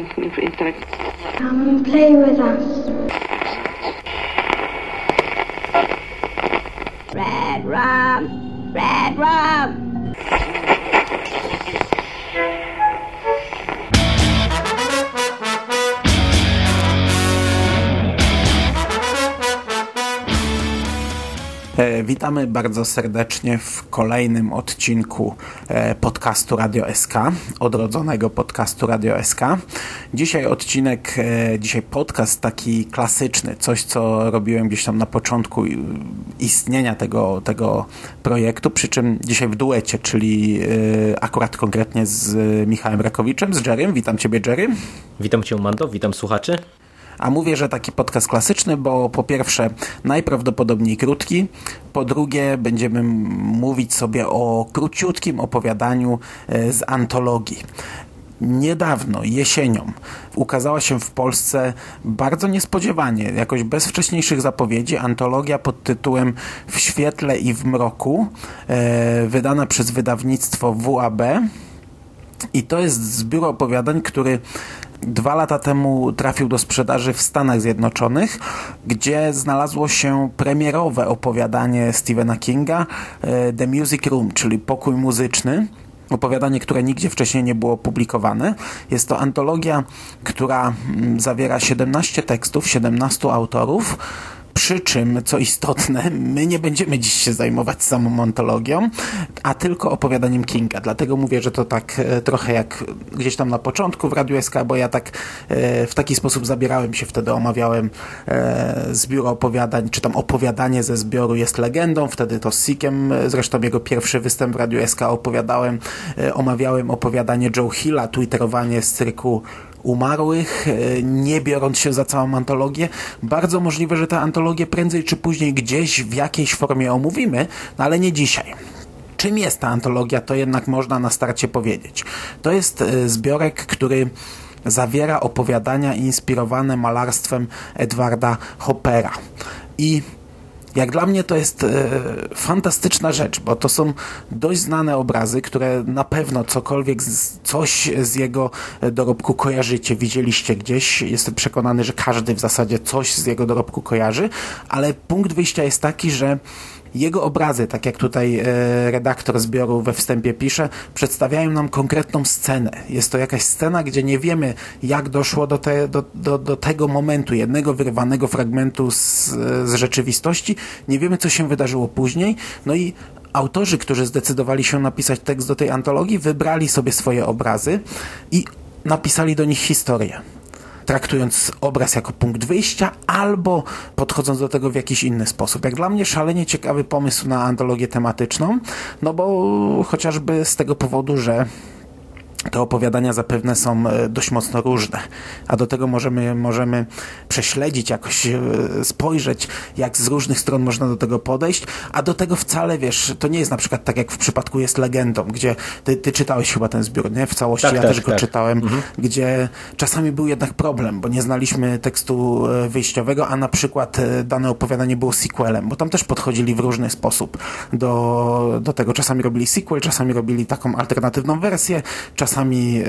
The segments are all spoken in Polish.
sztucznym intelektem. Come and play with us. Red rum! Red rum! Witamy bardzo serdecznie w kolejnym odcinku e, podcastu Radio SK, odrodzonego podcastu Radio SK. Dzisiaj odcinek, e, dzisiaj podcast taki klasyczny, coś co robiłem gdzieś tam na początku istnienia tego, tego projektu, przy czym dzisiaj w duecie, czyli akurat konkretnie z Michałem Rakowiczem, z Jerrym. Witam Ciebie Jerry. Witam Cię Mando, witam słuchaczy. A mówię, że taki podcast klasyczny, bo po pierwsze najprawdopodobniej krótki, po drugie będziemy mówić sobie o króciutkim opowiadaniu e, z antologii. Niedawno, jesienią, ukazała się w Polsce bardzo niespodziewanie, jakoś bez wcześniejszych zapowiedzi, antologia pod tytułem W świetle i w mroku, e, wydana przez wydawnictwo WAB. I to jest zbiór opowiadań, który dwa lata temu trafił do sprzedaży w Stanach Zjednoczonych, gdzie znalazło się premierowe opowiadanie Stephena Kinga e, The Music Room, czyli pokój muzyczny opowiadanie, które nigdzie wcześniej nie było publikowane. Jest to antologia, która mm, zawiera 17 tekstów, 17 autorów, przy czym, co istotne, my nie będziemy dziś się zajmować samą ontologią, a tylko opowiadaniem Kinga. Dlatego mówię, że to tak e, trochę jak gdzieś tam na początku w Radiu SK, bo ja tak e, w taki sposób zabierałem się wtedy, omawiałem e, zbiór opowiadań, czy tam opowiadanie ze zbioru jest legendą, wtedy to z Sikiem, zresztą jego pierwszy występ w Radiu SK opowiadałem, omawiałem opowiadanie Joe Hilla, twitterowanie z cyrku umarłych, e, nie biorąc się za całą antologię. Bardzo możliwe, że tę antologię prędzej czy później gdzieś w jakiejś formie omówimy, no ale nie dzisiaj. Czym jest ta antologia, to jednak można na starcie powiedzieć. To jest e, zbiorek, który zawiera opowiadania inspirowane malarstwem Edwarda Hoppera. I jak dla mnie to jest e, fantastyczna rzecz, bo to są dość znane obrazy, które na pewno cokolwiek, coś z jego dorobku kojarzycie, widzieliście gdzieś. Jestem przekonany, że każdy w zasadzie coś z jego dorobku kojarzy, ale punkt wyjścia jest taki, że jego obrazy, tak jak tutaj e, redaktor zbioru we wstępie pisze, przedstawiają nam konkretną scenę. Jest to jakaś scena, gdzie nie wiemy, jak doszło do, te, do, do, do tego momentu, jednego wyrwanego fragmentu z, z rzeczywistości. Nie wiemy, co się wydarzyło później. No i autorzy, którzy zdecydowali się napisać tekst do tej antologii, wybrali sobie swoje obrazy i napisali do nich historię traktując obraz jako punkt wyjścia, albo podchodząc do tego w jakiś inny sposób. Jak dla mnie szalenie ciekawy pomysł na antologię tematyczną, no bo chociażby z tego powodu, że te opowiadania zapewne są e, dość mocno różne, a do tego możemy, możemy prześledzić, jakoś e, spojrzeć, jak z różnych stron można do tego podejść, a do tego wcale, wiesz, to nie jest na przykład tak jak w przypadku jest legendą, gdzie ty, ty czytałeś chyba ten zbiór, nie? W całości, tak, ja tak, też go tak. czytałem, mhm. gdzie czasami był jednak problem, bo nie znaliśmy tekstu e, wyjściowego, a na przykład dane opowiadanie było sequelem, bo tam też podchodzili w różny sposób do, do tego. Czasami robili sequel, czasami robili taką alternatywną wersję, czasami czasami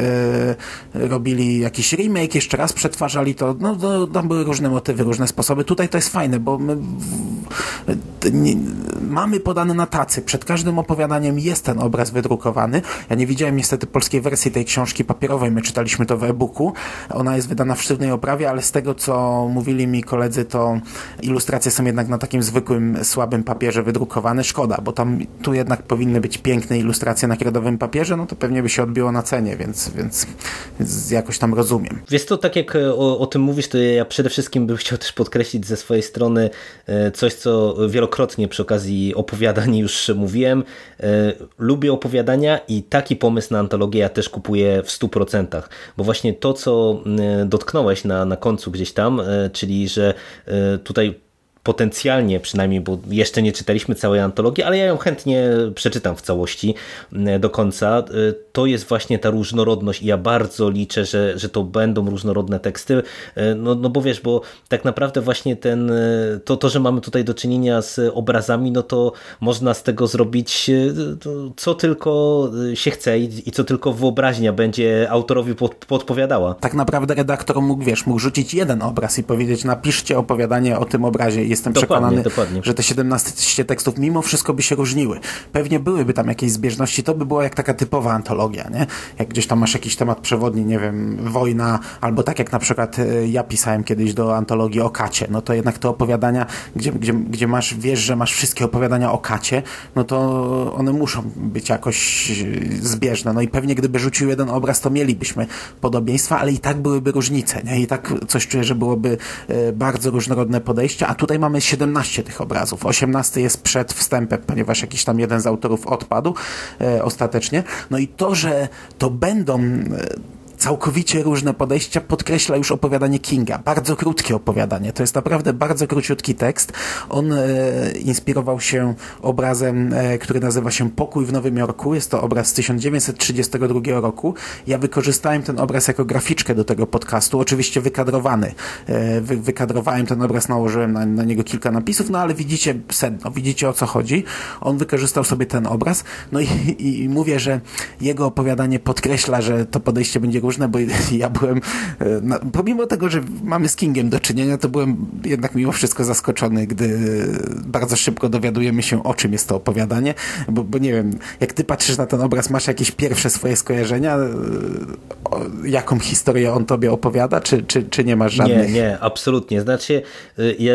y, robili jakiś remake, jeszcze raz przetwarzali to, no, no tam były różne motywy, różne sposoby. Tutaj to jest fajne, bo my nie, mamy podane na tacy. Przed każdym opowiadaniem jest ten obraz wydrukowany. Ja nie widziałem niestety polskiej wersji tej książki papierowej, my czytaliśmy to w e-booku. Ona jest wydana w sztywnej oprawie, ale z tego, co mówili mi koledzy, to ilustracje są jednak na takim zwykłym, słabym papierze wydrukowane. Szkoda, bo tam tu jednak powinny być piękne ilustracje na kredowym papierze, no to pewnie by się odbiło na więc, więc, więc jakoś tam rozumiem. Wiesz to, tak jak e, o, o, tym mówisz, to ja przede wszystkim bym chciał też podkreślić ze swojej strony e, coś, co wielokrotnie przy okazji opowiadań już mówiłem. E, lubię opowiadania i taki pomysł na antologię ja też kupuję w 100%, bo właśnie to, co dotknąłeś na, na końcu gdzieś tam, czyli że tutaj potencjalnie przynajmniej, bo jeszcze nie czytaliśmy całej antologii, ale ja ją chętnie przeczytam w całości do końca. To jest właśnie ta różnorodność i ja bardzo liczę, że, że to będą różnorodne teksty, no, no bo wiesz, bo tak naprawdę właśnie ten, to, to, że mamy tutaj do czynienia z obrazami, no to można z tego zrobić co tylko się chce i, i co tylko wyobraźnia będzie autorowi pod, podpowiadała. Tak naprawdę redaktor mógł, wiesz, mógł rzucić jeden obraz i powiedzieć, napiszcie opowiadanie o tym obrazie. Jestem dokładnie, przekonany, dokładnie. że te 17 tekstów mimo wszystko by się różniły. Pewnie byłyby tam jakieś zbieżności. To by była jak taka typowa antologia, nie? Jak gdzieś tam masz jakiś temat przewodni, nie wiem, wojna, albo tak jak na przykład e, ja pisałem kiedyś do antologii o kacie, no to jednak te opowiadania, gdzie, gdzie, gdzie masz, wiesz, że masz wszystkie opowiadania o kacie, no to one muszą być jakoś zbieżne. No i pewnie gdyby rzucił jeden obraz, to mielibyśmy podobieństwa, ale i tak byłyby różnice, nie? I tak coś czuję, że byłoby e, bardzo różnorodne podejście, a tutaj mamy 17 tych obrazów. 18 jest przed wstępem, ponieważ jakiś tam jeden z autorów odpadł e, ostatecznie. No i to, że to będą e, całkowicie różne podejścia podkreśla już opowiadanie Kinga. Bardzo krótkie opowiadanie. To jest naprawdę bardzo króciutki tekst. On e, inspirował się obrazem, e, który nazywa się Pokój w Nowym Jorku. Jest to obraz z 1932 roku. Ja wykorzystałem ten obraz jako graficzkę do tego podcastu. Oczywiście wykadrowany. E, wy, wykadrowałem ten obraz, nałożyłem na, na niego kilka napisów, no ale widzicie sedno, widzicie o co chodzi. On wykorzystał sobie ten obraz. No i, i, i mówię, że jego opowiadanie podkreśla, że to podejście będzie różne różne, bo ja byłem, no, pomimo tego, że mamy z Kingiem do czynienia, to byłem jednak mimo wszystko zaskoczony, gdy bardzo szybko dowiadujemy się, o czym jest to opowiadanie, bo, bo nie wiem, jak ty patrzysz na ten obraz, masz jakieś pierwsze swoje skojarzenia, e, jaką historię on tobie opowiada, czy, czy, czy nie masz żadnych? Nie, nie, absolutnie. Znaczy, ja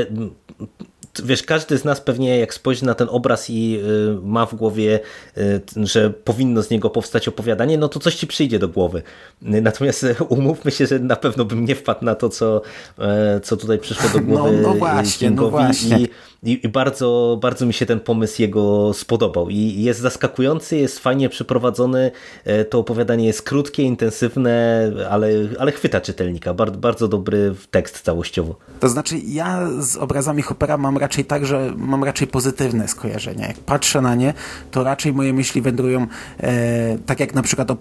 wiesz, każdy z nas pewnie jak spojrzy na ten obraz i y, ma w głowie, y, że powinno z niego powstać opowiadanie, no to coś ci przyjdzie do głowy. Natomiast umówmy się, że na pewno bym nie wpadł na to, co, e, co tutaj przyszło do głowy no, no właśnie, no właśnie. I, i, I, bardzo, bardzo mi się ten pomysł jego spodobał. I jest zaskakujący, jest fajnie przeprowadzony. E, to opowiadanie jest krótkie, intensywne, ale, ale chwyta czytelnika. Bardzo, bardzo dobry tekst całościowo. To znaczy, ja z obrazami Hoopera mam raczej tak, że mam raczej pozytywne skojarzenia. Jak patrzę na nie, to raczej moje myśli wędrują, e, tak jak na przykład e,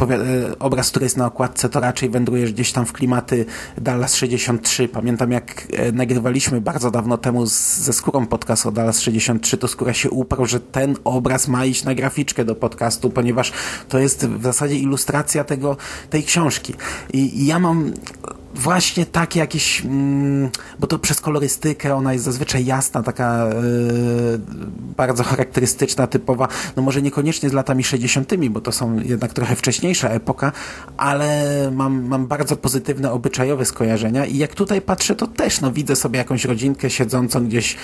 obraz, który jest na okładce, to raczej wędrujesz gdzieś tam w klimaty Dallas 63. Pamiętam, jak e, nagrywaliśmy bardzo dawno temu z, ze skórą pod podcast o Dallas 63, to skóra się uparł, że ten obraz ma iść na graficzkę do podcastu, ponieważ to jest w zasadzie ilustracja tego, tej książki. I, i ja mam właśnie takie jakieś, mm, bo to przez kolorystykę ona jest zazwyczaj jasna, taka yy, bardzo charakterystyczna, typowa, no może niekoniecznie z latami 60., bo to są jednak trochę wcześniejsza epoka, ale mam, mam bardzo pozytywne, obyczajowe skojarzenia i jak tutaj patrzę, to też no widzę sobie jakąś rodzinkę siedzącą gdzieś yy,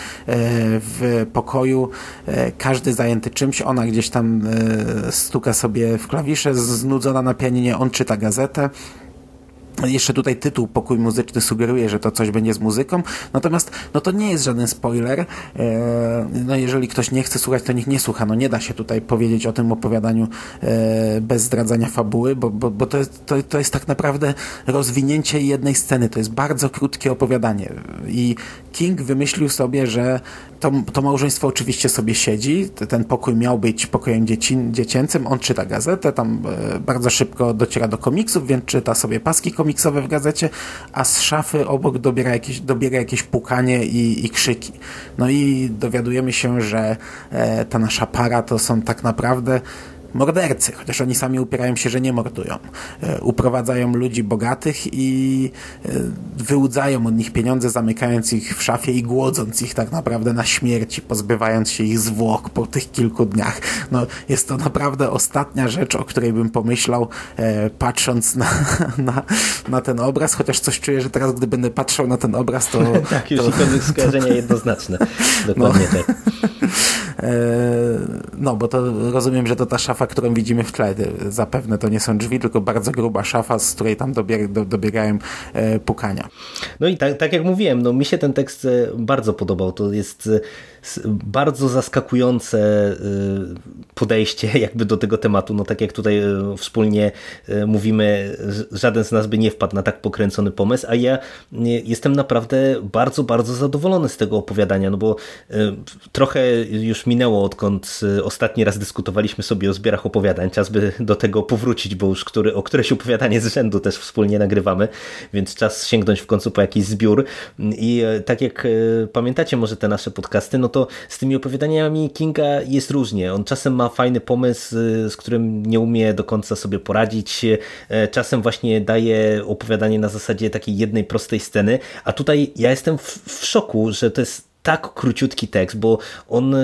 w pokoju, yy, każdy zajęty czymś, ona gdzieś tam stuka sobie w klawisze, znudzona na pianinie, on czyta gazetę, jeszcze tutaj tytuł Pokój Muzyczny sugeruje, że to coś będzie z muzyką, natomiast no to nie jest żaden spoiler. E, no jeżeli ktoś nie chce słuchać, to niech nie słucha. No nie da się tutaj powiedzieć o tym opowiadaniu e, bez zdradzania fabuły, bo, bo, bo to, jest, to, to jest tak naprawdę rozwinięcie jednej sceny. To jest bardzo krótkie opowiadanie. I King wymyślił sobie, że to, to małżeństwo oczywiście sobie siedzi, ten pokój miał być pokojem dzieci, dziecięcym, on czyta gazetę, tam e, bardzo szybko dociera do komiksów, więc czyta sobie paski komiksowe w gazecie, a z szafy obok dobiera jakieś, dobiera jakieś pukanie i, i krzyki. No i dowiadujemy się, że e, ta nasza para to są tak naprawdę mordercy, chociaż oni sami upierają się, że nie mordują. E, uprowadzają ludzi bogatych i e, wyłudzają od nich pieniądze, zamykając ich w szafie i głodząc ich tak naprawdę na śmierci, pozbywając się ich zwłok po tych kilku dniach. No, jest to naprawdę ostatnia rzecz, o której bym pomyślał, e, patrząc na, na, na ten obraz, chociaż coś czuję, że teraz, gdy będę patrzył na ten obraz, to... tak, już to, skojarzenia jednoznaczne. Dokładnie no. tak. No, bo to rozumiem, że to ta szafa, którą widzimy w tle. Zapewne to nie są drzwi, tylko bardzo gruba szafa, z której tam dobieg do, dobiegają pukania. No i tak, tak jak mówiłem, no mi się ten tekst bardzo podobał. To jest bardzo zaskakujące podejście jakby do tego tematu. No tak jak tutaj wspólnie mówimy, żaden z nas by nie wpadł na tak pokręcony pomysł, a ja jestem naprawdę bardzo, bardzo zadowolony z tego opowiadania, no bo trochę już minęło odkąd ostatni raz dyskutowaliśmy sobie o zbiorach opowiadań. Czas by do tego powrócić, bo już który, o któreś opowiadanie z rzędu też wspólnie nagrywamy, więc czas sięgnąć w końcu po jakiś zbiór. I tak jak pamiętacie może te nasze podcasty, no to z tymi opowiadaniami Kinga jest różnie. On czasem ma fajny pomysł, z którym nie umie do końca sobie poradzić. Czasem właśnie daje opowiadanie na zasadzie takiej jednej prostej sceny, a tutaj ja jestem w, w szoku, że to jest tak króciutki tekst, bo on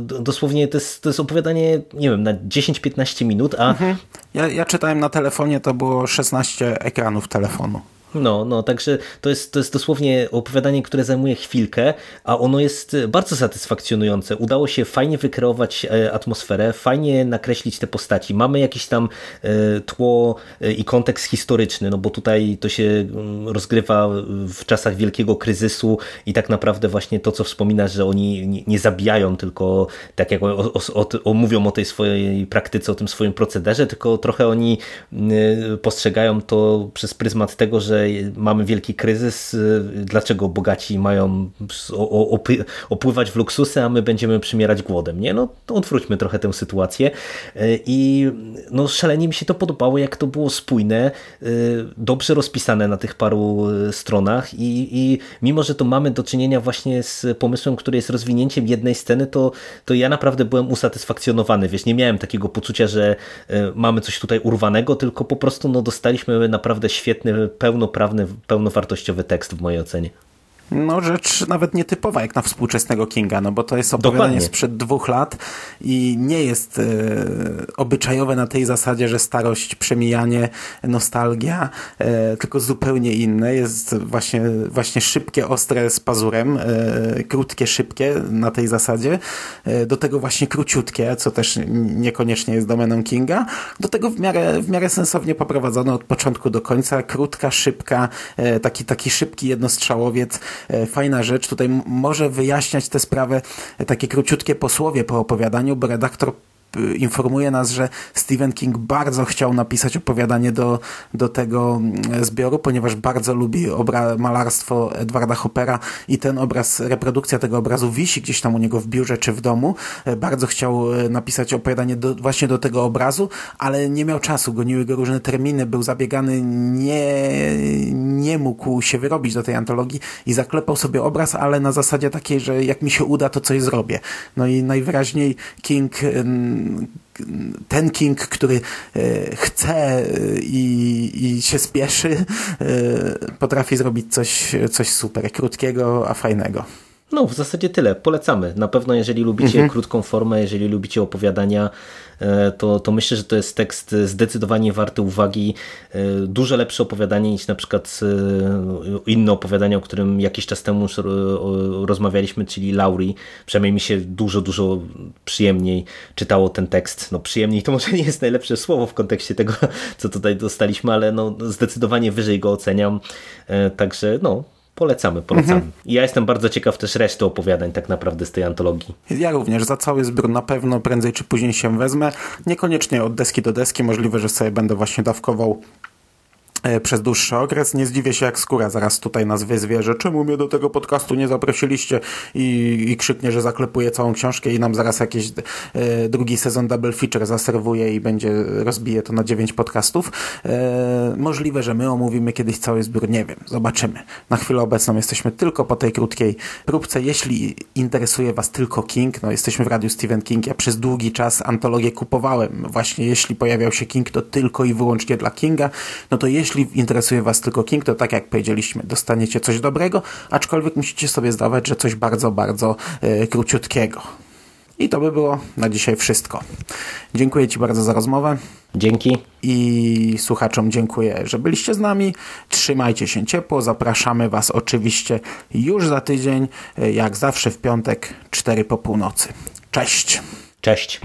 dosłownie to jest, to jest opowiadanie, nie wiem, na 10-15 minut, a... Mhm. Ja, ja czytałem na telefonie, to było 16 ekranów telefonu. No, no, także to jest, to jest dosłownie opowiadanie, które zajmuje chwilkę, a ono jest bardzo satysfakcjonujące. Udało się fajnie wykreować e, atmosferę, fajnie nakreślić te postaci. Mamy jakieś tam e, tło e, i kontekst historyczny, no bo tutaj to się mm, rozgrywa w czasach wielkiego kryzysu i tak naprawdę właśnie to, co wspominasz, że oni nie zabijają, tylko tak jak o, o, o, mówią o tej swojej praktyce, o tym swoim procederze, tylko trochę oni postrzegają to przez pryzmat tego, że mamy wielki kryzys, y, dlaczego bogaci mają opływać w luksusy, a my będziemy przymierać głodem, nie? No odwróćmy trochę tę sytuację y, i no szalenie mi się to podobało, jak to było spójne, y, dobrze rozpisane na tych paru stronach i, i mimo, że to mamy do czynienia właśnie z pomysłem, który jest rozwinięciem jednej sceny, to, to ja naprawdę byłem usatysfakcjonowany, wiesz, nie miałem takiego poczucia, że mamy coś tutaj urwanego, tylko po prostu no, dostaliśmy naprawdę świetny, pełno pełnowartościowy tekst w mojej ocenie. No rzecz nawet nietypowa jak na współczesnego Kinga, no bo to jest opowiadanie Dokładnie. sprzed dwóch lat i nie jest e, obyczajowe na tej zasadzie, że starość, przemijanie, nostalgia, e, tylko zupełnie inne. Jest właśnie, właśnie szybkie, ostre z pazurem, e, krótkie, szybkie na tej zasadzie. Do tego właśnie króciutkie, co też niekoniecznie jest domeną Kinga. Do tego w miarę, w miarę sensownie poprowadzone od początku do końca. Krótka, szybka, taki, taki szybki jednostrzałowiec fajna rzecz. Tutaj może wyjaśniać tę sprawę e, takie króciutkie posłowie po opowiadaniu, bo redaktor informuje nas, że Stephen King bardzo chciał napisać opowiadanie do, do tego mm, zbioru, ponieważ bardzo lubi obra malarstwo Edwarda Hoppera i ten obraz, reprodukcja tego obrazu wisi gdzieś tam u niego w biurze czy w domu. E, bardzo chciał e, napisać opowiadanie do, właśnie do tego obrazu, ale nie miał czasu, goniły go różne terminy, był zabiegany, nie, nie mógł się wyrobić do tej antologii i zaklepał sobie obraz, ale na zasadzie takiej, że jak mi się uda, to coś zrobię. No i najwyraźniej King ten King, który e, chce e, i, i się spieszy, e, potrafi zrobić coś, coś super, krótkiego, a fajnego. No, w zasadzie tyle. Polecamy. Na pewno, jeżeli lubicie mhm. krótką formę, jeżeli lubicie opowiadania, to, to myślę, że to jest tekst zdecydowanie warty uwagi. E, dużo lepsze opowiadanie niż na przykład e, inne opowiadanie, o którym jakiś czas temu już rozmawialiśmy, czyli Lauri. Przynajmniej mi się dużo, dużo przyjemniej czytało ten tekst. No przyjemniej to może nie jest najlepsze słowo w kontekście tego, co tutaj dostaliśmy, ale no, zdecydowanie wyżej go oceniam. Także no, Polecamy, polecamy. Mhm. ja jestem bardzo ciekaw też reszty opowiadań tak naprawdę z tej antologii. Ja również, za cały zbiór na pewno prędzej czy później się wezmę. Niekoniecznie od deski do deski, możliwe, że sobie będę właśnie dawkował przez dłuższy okres. Nie zdziwię się, jak skóra zaraz tutaj nas wyzwie, że czemu mnie do tego podcastu nie zaprosiliście i, i krzyknie, że zaklepuje całą książkę i nam zaraz jakiś e, drugi sezon double feature zaserwuje i będzie rozbije to na dziewięć podcastów. E, możliwe, że my omówimy kiedyś cały zbiór, nie wiem, zobaczymy. Na chwilę obecną jesteśmy tylko po tej krótkiej próbce. Jeśli interesuje Was tylko King, no jesteśmy w Radiu Stephen King, ja przez długi czas antologię kupowałem. Właśnie jeśli pojawiał się King, to tylko i wyłącznie dla Kinga. No to jeśli jeśli interesuje Was tylko King, to tak jak powiedzieliśmy, dostaniecie coś dobrego, aczkolwiek musicie sobie zdawać, że coś bardzo, bardzo e, króciutkiego. I to by było na dzisiaj wszystko. Dziękuję Ci bardzo za rozmowę. Dzięki. I słuchaczom dziękuję, że byliście z nami. Trzymajcie się ciepło. Zapraszamy Was oczywiście już za tydzień, e, jak zawsze w piątek, 4 po północy. Cześć. Cześć.